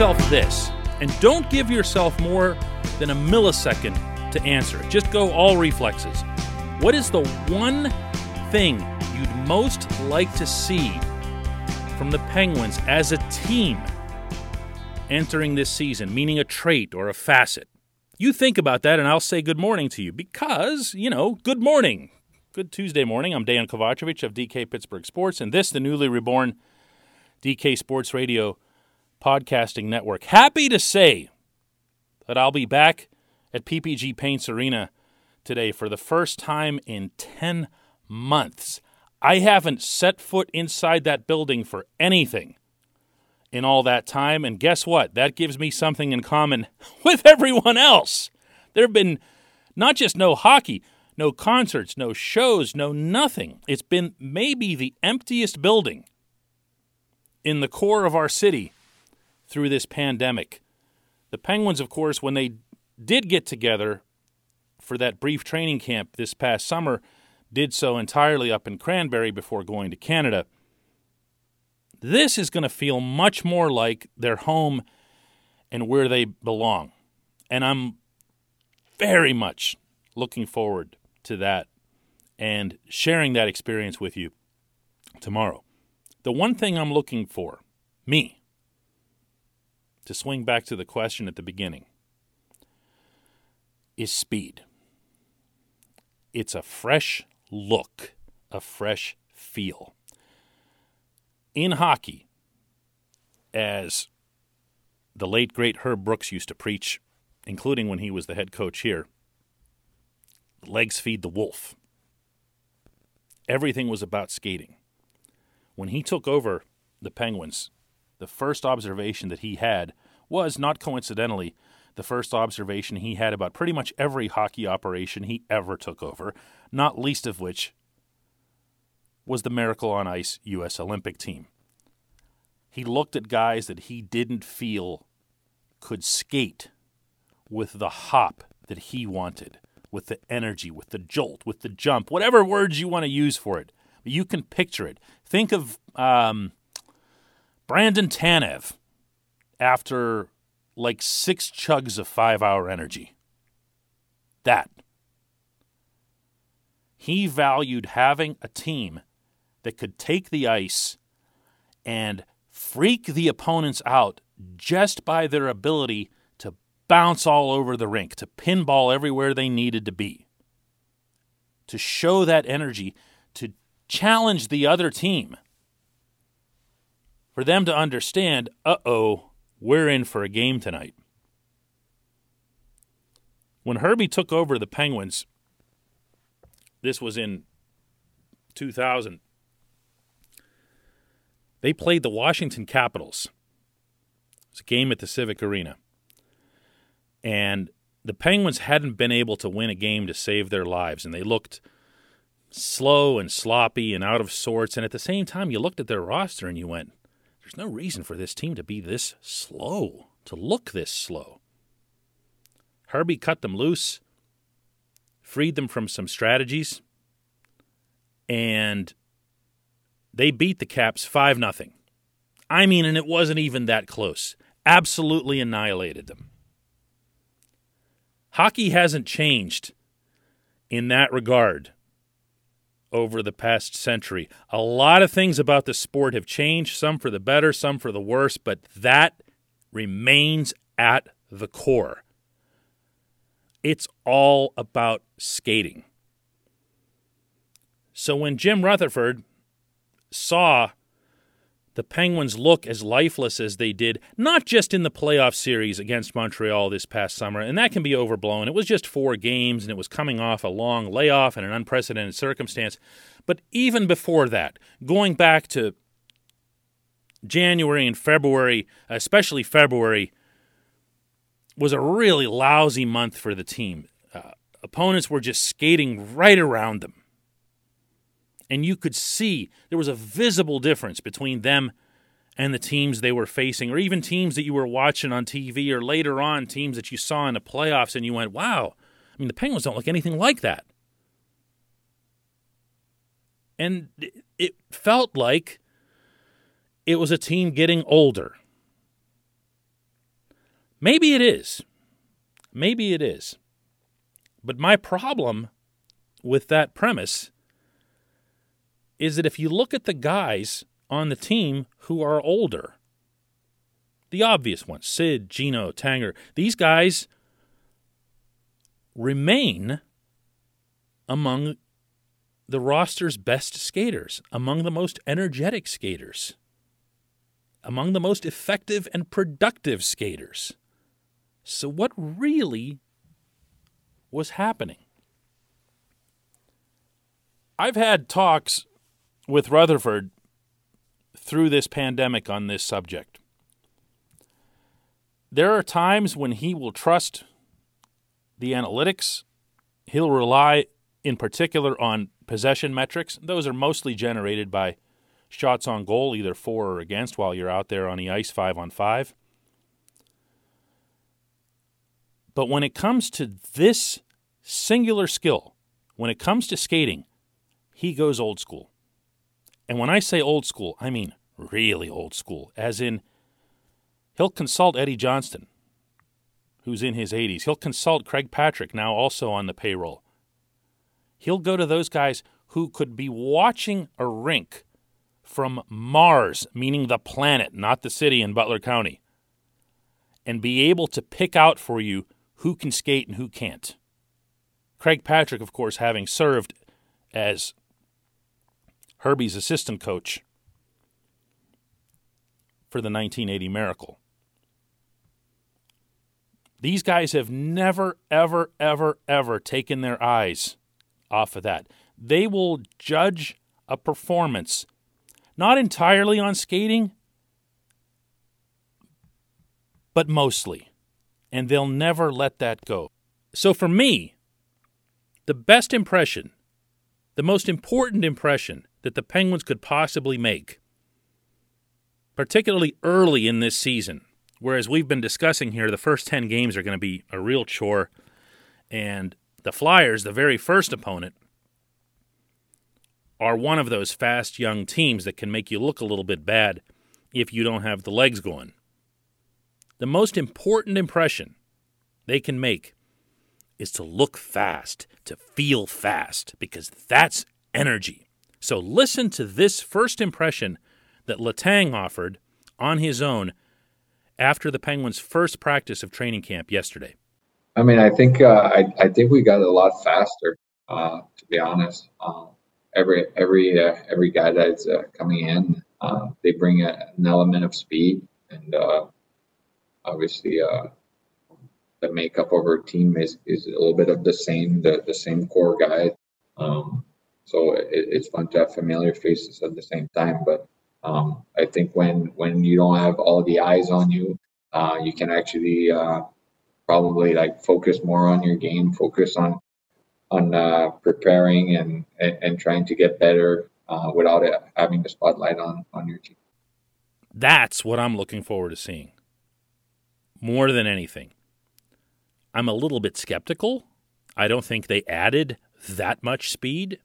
yourself this, and don't give yourself more than a millisecond to answer. Just go all reflexes. What is the one thing you'd most like to see from the Penguins as a team entering this season, meaning a trait or a facet? You think about that, and I'll say good morning to you because, you know, good morning. Good Tuesday morning. I'm Dan Kovacevic of DK Pittsburgh Sports, and this, the newly reborn DK Sports Radio podcasting network. Happy to say that I'll be back at PPG Paints Arena today for the first time in 10 months. I haven't set foot inside that building for anything in all that time. And guess what? That gives me something in common with everyone else. There have been not just no hockey, no concerts, no shows, no nothing. It's been maybe the emptiest building in the core of our city through this pandemic. The Penguins, of course, when they did get together for that brief training camp this past summer, did so entirely up in Cranberry before going to Canada. This is going to feel much more like their home and where they belong. And I'm very much looking forward to that and sharing that experience with you tomorrow. The one thing I'm looking for, me, to swing back to the question at the beginning, is speed. It's a fresh look, a fresh feel. In hockey, as the late great Herb Brooks used to preach, including when he was the head coach here, legs feed the wolf. Everything was about skating. When he took over the Penguins, the first observation that he had was, not coincidentally, the first observation he had about pretty much every hockey operation he ever took over, not least of which was the Miracle on Ice U.S. Olympic team. He looked at guys that he didn't feel could skate with the hop that he wanted, with the energy, with the jolt, with the jump, whatever words you want to use for it. You can picture it. Think of um, Brandon Tanev after like six chugs of five hour energy. That. He valued having a team that could take the ice and freak the opponents out just by their ability to bounce all over the rink, to pinball everywhere they needed to be, to show that energy, to challenge the other team, for them to understand, uh oh, we're in for a game tonight. When Herbie took over the Penguins, this was in 2000, they played the Washington Capitals. It was a game at the Civic Arena. And the Penguins hadn't been able to win a game to save their lives, and they looked slow and sloppy and out of sorts. And at the same time, you looked at their roster and you went, there's no reason for this team to be this slow, to look this slow. Herbie cut them loose, freed them from some strategies, and they beat the Caps 5 0. I mean, and it wasn't even that close. Absolutely annihilated them. Hockey hasn't changed in that regard over the past century. A lot of things about the sport have changed, some for the better, some for the worse, but that remains at the core. It's all about skating. So when Jim Rutherford saw the Penguins look as lifeless as they did, not just in the playoff series against Montreal this past summer, and that can be overblown. It was just four games, and it was coming off a long layoff and an unprecedented circumstance. But even before that, going back to January and February, especially February, was a really lousy month for the team. Uh, opponents were just skating right around them and you could see there was a visible difference between them and the teams they were facing, or even teams that you were watching on TV, or later on teams that you saw in the playoffs, and you went, wow, I mean, the Penguins don't look anything like that. And it felt like it was a team getting older. Maybe it is. Maybe it is. But my problem with that premise is that if you look at the guys on the team who are older, the obvious ones, Sid, Gino, Tanger, these guys remain among the roster's best skaters, among the most energetic skaters, among the most effective and productive skaters. So, what really was happening? I've had talks with Rutherford through this pandemic on this subject. There are times when he will trust the analytics. He'll rely in particular on possession metrics. Those are mostly generated by shots on goal, either for or against, while you're out there on the ice five on five. But when it comes to this singular skill, when it comes to skating, he goes old school. And when I say old school, I mean really old school, as in he'll consult Eddie Johnston, who's in his 80s. He'll consult Craig Patrick, now also on the payroll. He'll go to those guys who could be watching a rink from Mars, meaning the planet, not the city in Butler County, and be able to pick out for you who can skate and who can't. Craig Patrick, of course, having served as Herbie's assistant coach for the 1980 Miracle. These guys have never, ever, ever, ever taken their eyes off of that. They will judge a performance not entirely on skating, but mostly. And they'll never let that go. So for me, the best impression, the most important impression that the Penguins could possibly make, particularly early in this season. Whereas we've been discussing here, the first 10 games are going to be a real chore. And the Flyers, the very first opponent, are one of those fast young teams that can make you look a little bit bad if you don't have the legs going. The most important impression they can make is to look fast, to feel fast, because that's energy. So listen to this first impression that Letang offered on his own after the Penguins' first practice of training camp yesterday. I mean, I think uh, I, I think we got a lot faster. Uh, to be honest, um, every every uh, every guy that's uh, coming in, uh, they bring a, an element of speed, and uh, obviously the makeup of our team is, is a little bit of the same the, the same core guy. Um, so it, it's fun to have familiar faces at the same time. But um, I think when when you don't have all the eyes on you, uh, you can actually uh, probably like focus more on your game, focus on on uh, preparing and, and, and trying to get better uh, without it, having the spotlight on on your team. That's what I'm looking forward to seeing. More than anything, I'm a little bit skeptical. I don't think they added that much speed.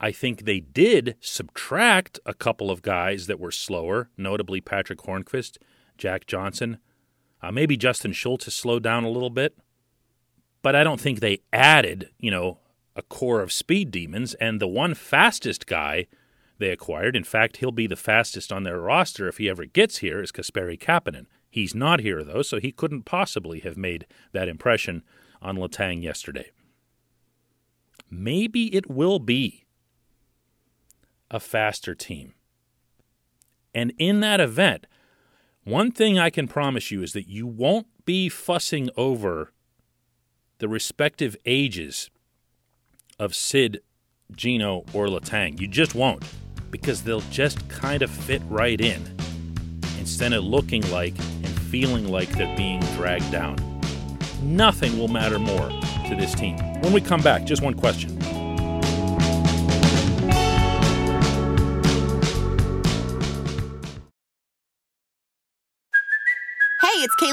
I think they did subtract a couple of guys that were slower, notably Patric Hornqvist, Jack Johnson. Uh, maybe Justin Schultz has slowed down a little bit, but I don't think they added, you know, a core of speed demons. And the one fastest guy they acquired, in fact, he'll be the fastest on their roster if he ever gets here, is Kasperi Kapanen. He's not here, though, so he couldn't possibly have made that impression on Letang yesterday. Maybe it will be a faster team. And in that event, one thing I can promise you is that you won't be fussing over the respective ages of Sid, Gino, or Letang. You just won't because they'll just kind of fit right in instead of looking like and feeling like they're being dragged down. Nothing will matter more to this team. When we come back, just one question.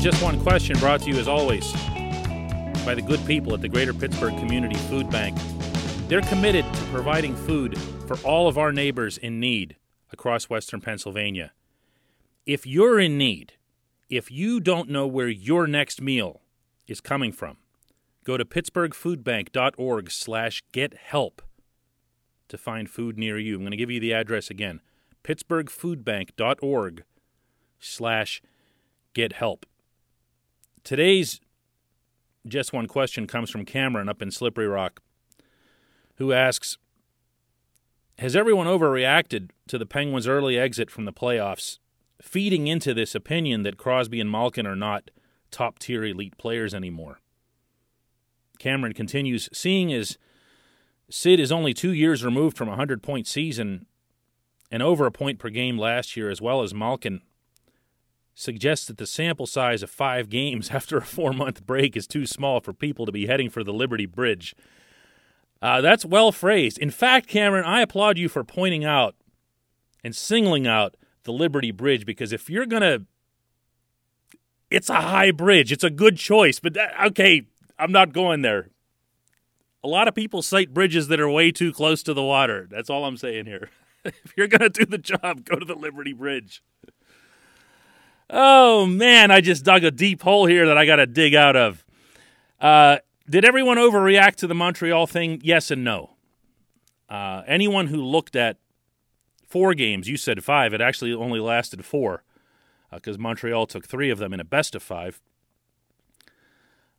Just One Question, brought to you as always by the good people at the Greater Pittsburgh Community Food Bank. They're committed to providing food for all of our neighbors in need across Western Pennsylvania. If you're in need, if you don't know where your next meal is coming from, go to pittsburghfoodbank.org slash get help to find food near you. I'm going to give you the address again, pittsburghfoodbank.org slash get help. Today's just one question comes from Cameron up in Slippery Rock, who asks Has everyone overreacted to the Penguins' early exit from the playoffs, feeding into this opinion that Crosby and Malkin are not top tier elite players anymore? Cameron continues Seeing as Sid is only two years removed from a 100 point season and over a point per game last year, as well as Malkin, suggests that the sample size of five games after a four month break is too small for people to be heading for the Liberty Bridge. Uh, that's well phrased. In fact, Cameron, I applaud you for pointing out and singling out the Liberty Bridge because if you're going to. It's a high bridge. It's a good choice, but that, okay, I'm not going there. A lot of people cite bridges that are way too close to the water. That's all I'm saying here. if you're going to do the job, go to the Liberty Bridge. Oh man, I just dug a deep hole here that I got to dig out of. Uh, did everyone overreact to the Montreal thing? Yes and no. Uh, anyone who looked at four games, you said five. It actually only lasted four because uh, Montreal took three of them in a best of five.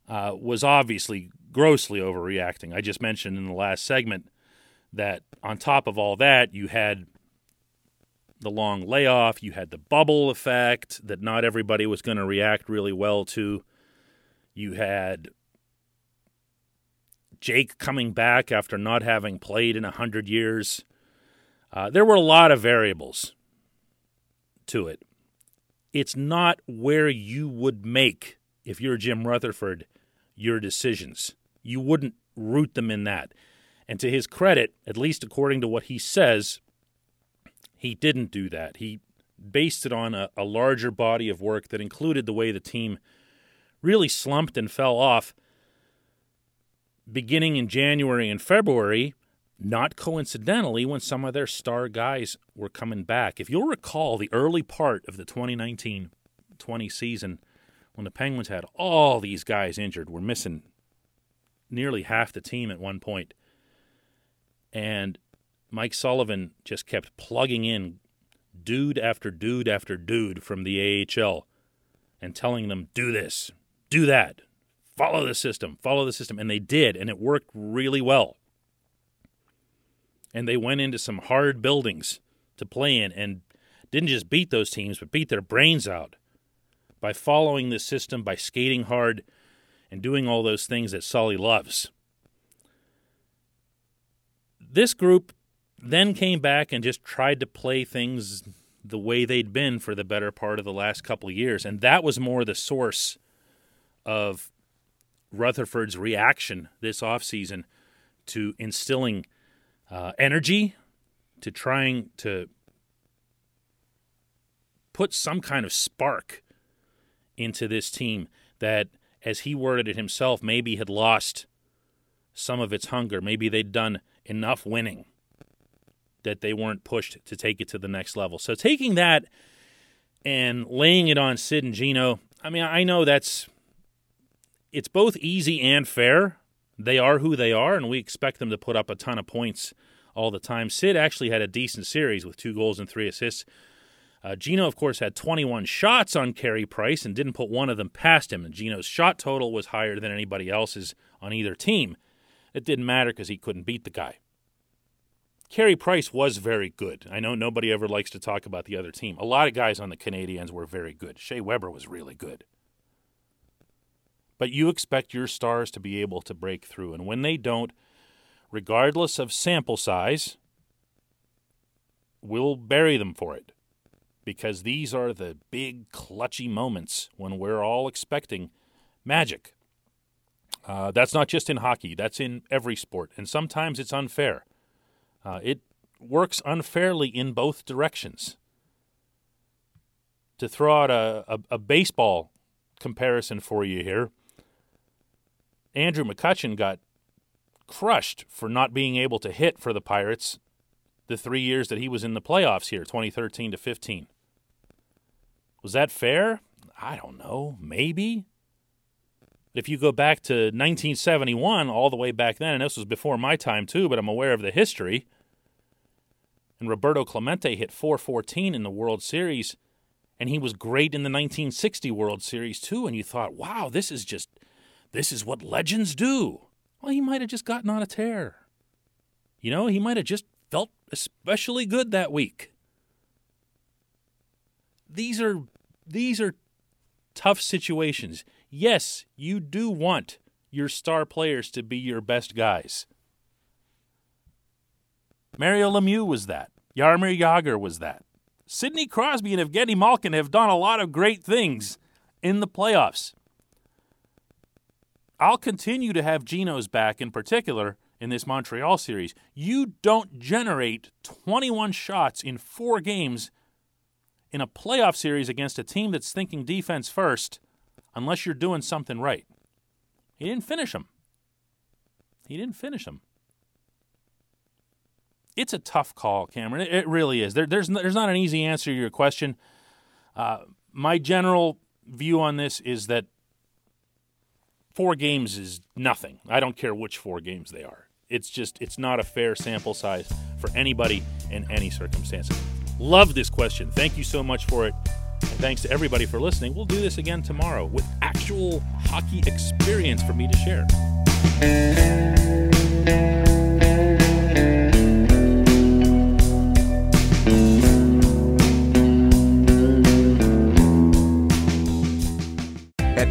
Uh, was obviously grossly overreacting. I just mentioned in the last segment that on top of all that, you had the long layoff, you had the bubble effect that not everybody was going to react really well to. You had Jake coming back after not having played in a 100 years. Uh, there were a lot of variables to it. It's not where you would make, if you're Jim Rutherford, your decisions. You wouldn't root them in that. And to his credit, at least according to what he says, he didn't do that. He based it on a, a, larger body of work that included the way the team really slumped and fell off beginning in January and February, not coincidentally, when some of their star guys were coming back. If you'll recall the early part of the 2019 20 season, when the Penguins had all these guys injured, were missing nearly half the team at one point. And Mike Sullivan just kept plugging in dude after dude after dude from the AHL and telling them, do this, do that, follow the system, follow the system. And they did, and it worked really well. And they went into some hard buildings to play in and didn't just beat those teams, but beat their brains out by following the system, by skating hard, and doing all those things that Sully loves. This group then came back and just tried to play things the way they'd been for the better part of the last couple years. And that was more the source of Rutherford's reaction this offseason to instilling uh, energy, to trying to put some kind of spark into this team that as he worded it himself, maybe had lost some of its hunger. Maybe they'd done enough winning that they weren't pushed to take it to the next level. So taking that and laying it on Sid and Gino, I mean, I know that's it's both easy and fair. They are who they are, and we expect them to put up a ton of points all the time. Sid actually had a decent series with two goals and three assists. Uh, Gino, of course, had 21 shots on Carey Price and didn't put one of them past him. And Gino's shot total was higher than anybody else's on either team. It didn't matter because he couldn't beat the guy. Carey Price was very good. I know nobody ever likes to talk about the other team. A lot of guys on the Canadiens were very good. Shea Weber was really good. But you expect your stars to be able to break through. And when they don't, regardless of sample size, we'll bury them for it. Because these are the big, clutchy moments when we're all expecting magic. Uh, that's not just in hockey, that's in every sport. And sometimes it's unfair. Uh, it works unfairly in both directions. To throw out a, a, a baseball comparison for you here, Andrew McCutchen got crushed for not being able to hit for the Pirates the three years that he was in the playoffs here, 2013 to 15. Was that fair? I don't know. Maybe. If you go back to 1971, all the way back then, and this was before my time too, but I'm aware of the history. And Roberto Clemente hit 414 in the World Series, and he was great in the 1960 World Series too. And you thought, wow, this is just, this is what legends do. Well, he might have just gotten on a tear. You know, he might have just felt especially good that week. These are these are tough situations yes, you do want your star players to be your best guys. Mario Lemieux was that. Jaromir Jagr was that. Sidney Crosby and Evgeny Malkin have done a lot of great things in the playoffs. I'll continue to have Gino's back in particular in this Montreal series. You don't generate 21 shots in four games in a playoff series against a team that's thinking defense first unless you're doing something right. He didn't finish them. He didn't finish them. It's a tough call, Cameron. It, it really is. There, there's there's not an easy answer to your question. Uh, my general view on this is that four games is nothing. I don't care which four games they are. It's just it's not a fair sample size for anybody in any circumstances. Love this question. Thank you so much for it. Thanks to everybody for listening. We'll do this again tomorrow with actual hockey experience for me to share.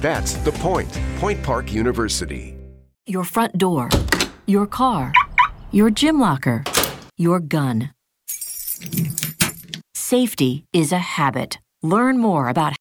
That's the point. Point Park University. Your front door, your car, your gym locker, your gun. Safety is a habit. Learn more about